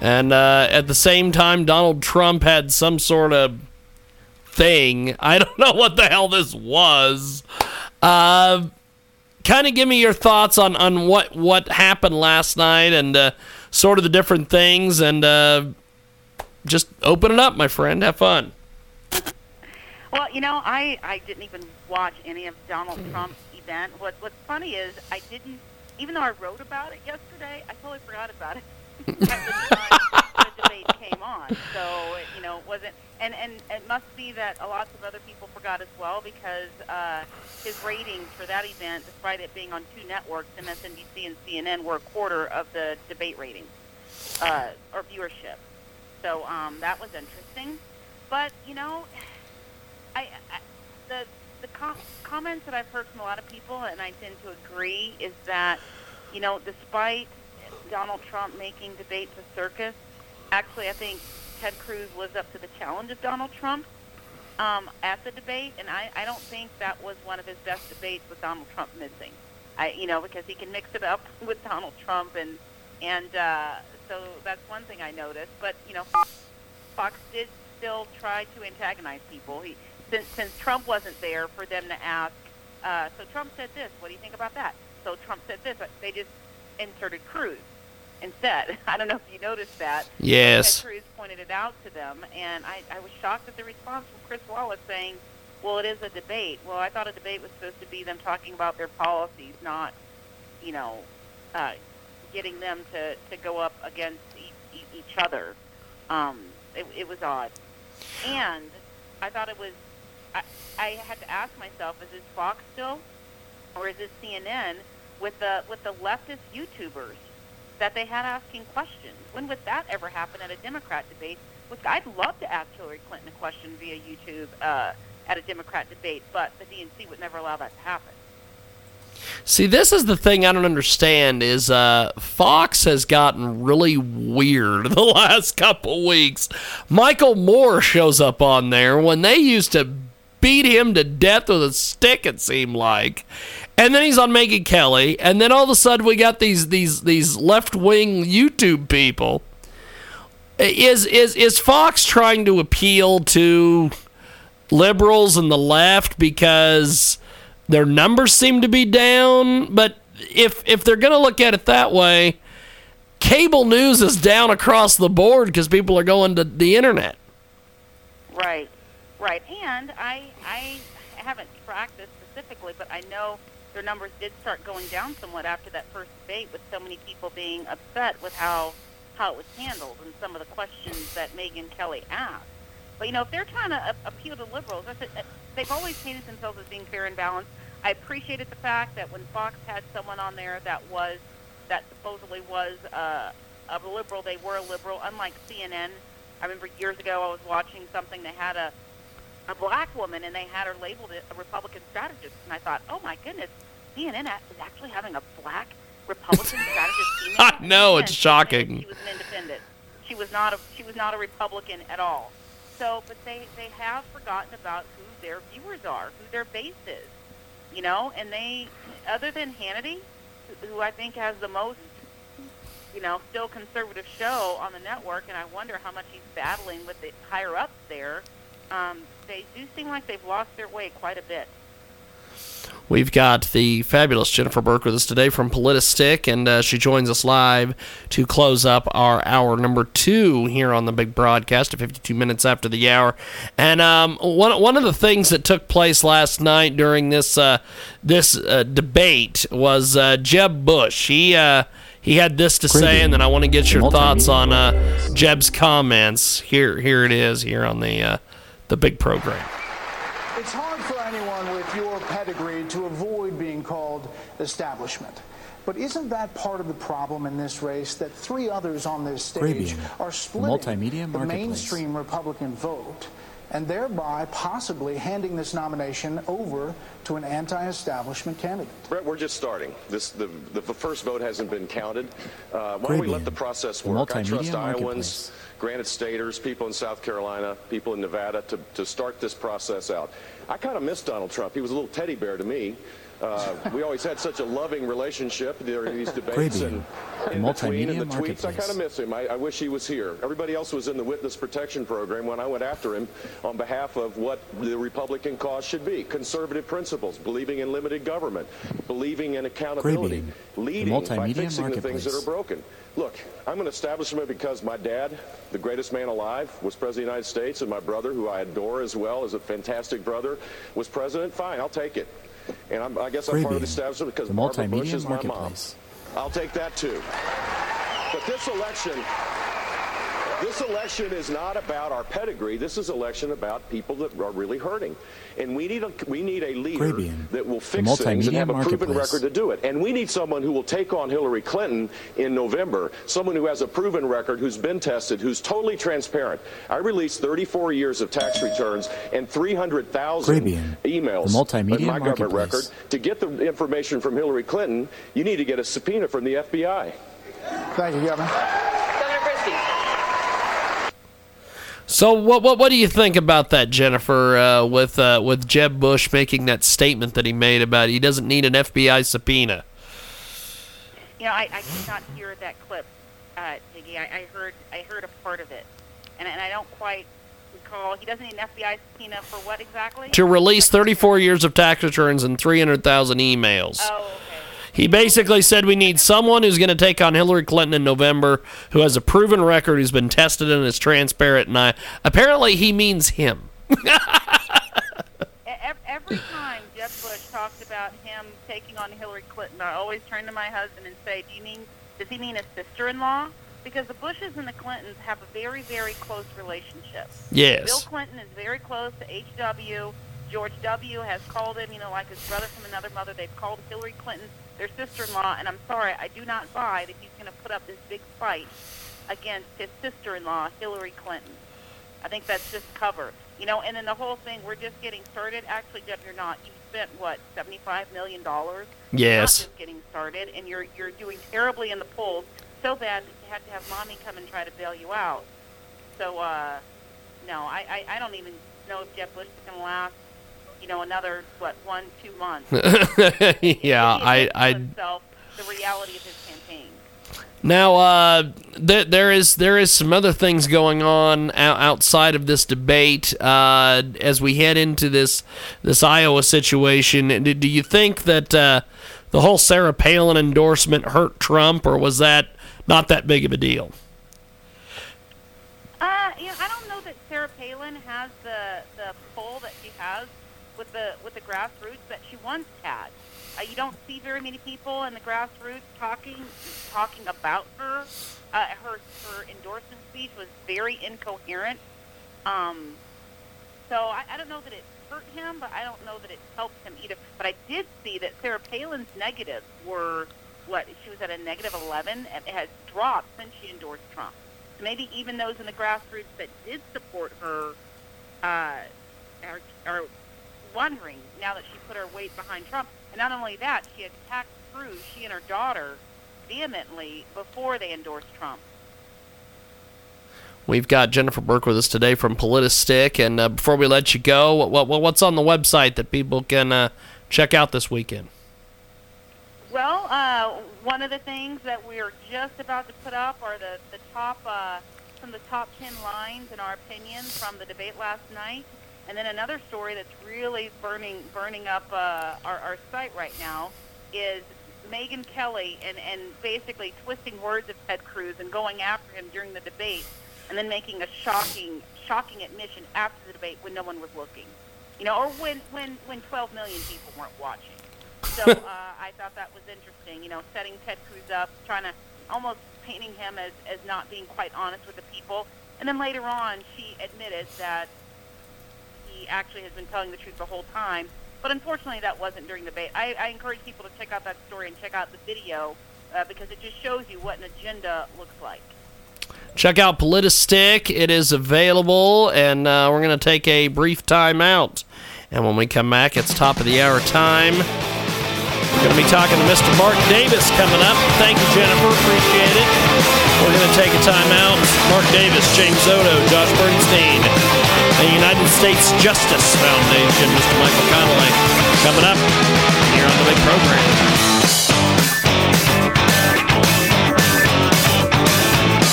And uh, at the same time, Donald Trump had some sort of thing. I don't know what the hell this was. Uh, kind of give me your thoughts on, on what, what happened last night and uh, sort of the different things. And uh, just open it up, my friend. Have fun. Well, you know, I, I didn't even watch any of Donald Trump's event. What, what's funny is I didn't, even though I wrote about it yesterday, I totally forgot about it the time the debate came on. So, you know, it wasn't, and, and it must be that a lots of other people forgot as well because uh, his ratings for that event, despite it being on two networks, MSNBC and CNN, were a quarter of the debate ratings uh, or viewership. So um, that was interesting. But, you know, I, I the the com- comments that I've heard from a lot of people, and I tend to agree, is that you know, despite Donald Trump making debates a circus, actually, I think Ted Cruz lives up to the challenge of Donald Trump um, at the debate, and I, I don't think that was one of his best debates with Donald Trump missing. I, you know, because he can mix it up with Donald Trump, and and uh, so that's one thing I noticed. But you know, Fox did still try to antagonize people. He since since Trump wasn't there for them to ask. Uh, so Trump said this. What do you think about that? So Trump said this. They just inserted Cruz instead. I don't know if you noticed that. Yes. Ted Cruz pointed it out to them, and I, I was shocked at the response from Chris Wallace saying, "Well, it is a debate." Well, I thought a debate was supposed to be them talking about their policies, not, you know, uh, getting them to to go up against each, each other. Um, it, it was odd, and I thought it was I, I had to ask myself, is this Fox still, or is this CNN with the with the leftist YouTubers that they had asking questions? When would that ever happen at a Democrat debate? Which I'd love to ask Hillary Clinton a question via YouTube uh, at a Democrat debate, but the DNC would never allow that to happen. See, this is the thing I don't understand is uh, Fox has gotten really weird the last couple weeks. Michael Moore shows up on there when they used to beat him to death with a stick. It seemed like, and then he's on Megyn Kelly, and then all of a sudden we got these these these left wing YouTube people. Is is is Fox trying to appeal to liberals and the left because their numbers seem to be down? But if if they're going to look at it that way, cable news is down across the board because people are going to the internet. Right. Right, and I I haven't tracked this specifically, but I know their numbers did start going down somewhat after that first debate, with so many people being upset with how how it was handled and some of the questions that Megyn Kelly asked. But you know, if they're trying to appeal to liberals, they've always painted themselves as being fair and balanced. I appreciated the fact that when Fox had someone on there that was that supposedly was uh, a liberal, they were a liberal. Unlike CNN, I remember years ago I was watching something that had a a black woman, and they had her labeled a Republican strategist. And I thought, oh my goodness, CNN is actually having a black Republican strategist female. no, it's shocking. She was an independent. She was not a she was not a Republican at all. So, but they they have forgotten about who their viewers are, who their base is, you know. And they, other than Hannity, who, who I think has the most, you know, still conservative show on the network, and I wonder how much he's battling with the higher ups there. Um, they do seem like they've lost their way quite a bit. We've got the fabulous Jennifer Burke with us today from Politistick, and uh, she joins us live to close up our hour number two here on the big broadcast at 52 minutes after the hour. And um, one one of the things that took place last night during this uh, this uh, debate was uh, Jeb Bush. He uh, he had this to say, and then I want to get your thoughts on uh, Jeb's comments. Here here it is here on the the big program. It's hard for anyone with your pedigree to avoid being called establishment. But isn't that part of the problem in this race that three others on this stage are splitting the, the mainstream Republican vote and thereby possibly handing this nomination over to an anti-establishment candidate? Brett, we're just starting. This the, the, the first vote hasn't been counted. Uh, why don't we let the process work? I trust Iowans Granite Staters, people in South Carolina, people in Nevada to, to start this process out. I kind of miss Donald Trump. He was a little teddy bear to me. Uh, we always had such a loving relationship during these debates and in between and the tweets. I kind of miss him. I, I, wish he was here. Everybody else was in the witness protection program when I went after him on behalf of what the Republican cause should be: conservative principles, believing in limited government, believing in accountability, leading by fixing the things that are broken. Look, I'm an establishment because my dad, the greatest man alive, was president of the United States, and my brother, who I adore as well, is a fantastic brother, was president. Fine, I'll take it. And I'm, i guess I'm part of the establishment because Barbara Bush is my mom. I'll take that too. But this election, this election is not about our pedigree. This is election about people that are really hurting. And we need a, we need a leader Grabian, that will fix things and have a proven record to do it. And we need someone who will take on Hillary Clinton in November, someone who has a proven record, who's been tested, who's totally transparent. I released 34 years of tax returns and 300,000 emails in my government record. To get the information from Hillary Clinton, you need to get a subpoena from the FBI. Thank you, Governor. So what what what do you think about that, Jennifer? Uh, with uh, with Jeb Bush making that statement that he made about he doesn't need an FBI subpoena. You know, I, I did not hear that clip, uh, Diggy. I, I heard I heard a part of it, and, and I don't quite recall. He doesn't need an FBI subpoena for what exactly? To release 34 years of tax returns and 300,000 emails. Oh. He basically said we need someone who's going to take on Hillary Clinton in November, who has a proven record, who's been tested and is transparent. And I apparently he means him. Every time Jeb Bush talks about him taking on Hillary Clinton, I always turn to my husband and say, "Do you mean? Does he mean his sister-in-law?" Because the Bushes and the Clintons have a very, very close relationship. Yes. Bill Clinton is very close to H.W. George W. has called him, you know, like his brother from another mother. They've called Hillary Clinton their sister-in-law, and I'm sorry, I do not buy that he's going to put up this big fight against his sister-in-law, Hillary Clinton. I think that's just cover. You know, and then the whole thing, we're just getting started. Actually, Jeff, you're not. You spent what, seventy-five million dollars? Yes. Not just getting started, and you're you're doing terribly in the polls, so bad that you had to have mommy come and try to bail you out. So, uh, no, I, I I don't even know if Jeb Bush is going to last you know, another what one two months. yeah, I, I. Himself, the reality of his campaign. Now, uh, th- there is there is some other things going on outside of this debate uh, as we head into this this Iowa situation. Do, do you think that uh, the whole Sarah Palin endorsement hurt Trump, or was that not that big of a deal? Uh, you know, I don't know that Sarah Palin has the the pull that she has with the with the grassroots that she once had. Uh, you don't see very many people in the grassroots talking talking about her. Uh, her her endorsement speech was very incoherent. Um, so I, I don't know that it hurt him, but I don't know that it helped him either. But I did see that Sarah Palin's negatives were what she was at a negative 11 and it has dropped since she endorsed Trump. So maybe even those in the grassroots that did support her uh, are, are wondering now that she put her weight behind Trump. And not only that, she attacked Cruz, she and her daughter, vehemently before they endorsed Trump. We've got Jennifer Burke with us today from Politistick. And uh, before we let you go, what, what, what's on the website that people can uh, check out this weekend? Well, uh, one of the things that we're just about to put up are the, the top, uh, from the top 10 lines, in our opinion, from the debate last night. And then another story that's really burning burning up uh, our, our site right now is Megyn Kelly and, and basically twisting words of Ted Cruz and going after him during the debate, and then making a shocking shocking admission after the debate when no one was looking, you know, or when when when 12 million people weren't watching. So uh, I thought that was interesting, you know, setting Ted Cruz up, trying to almost painting him as as not being quite honest with the people, and then later on she admitted that he actually has been telling the truth the whole time. But unfortunately, that wasn't during the debate. I, I encourage people to check out that story and check out the video uh, because it just shows you what an agenda looks like. Check out Politistick. It is available, and uh, we're going to take a brief time out. And when we come back, it's top of the hour time. Going to be talking to Mr. Mark Davis coming up. Thank you, Jennifer. Appreciate it. We're going to take a time out. Mark Davis, James Odo, Josh Bernstein. the United States Justice Foundation, Mr. Michael Connelly, coming up here on the big program.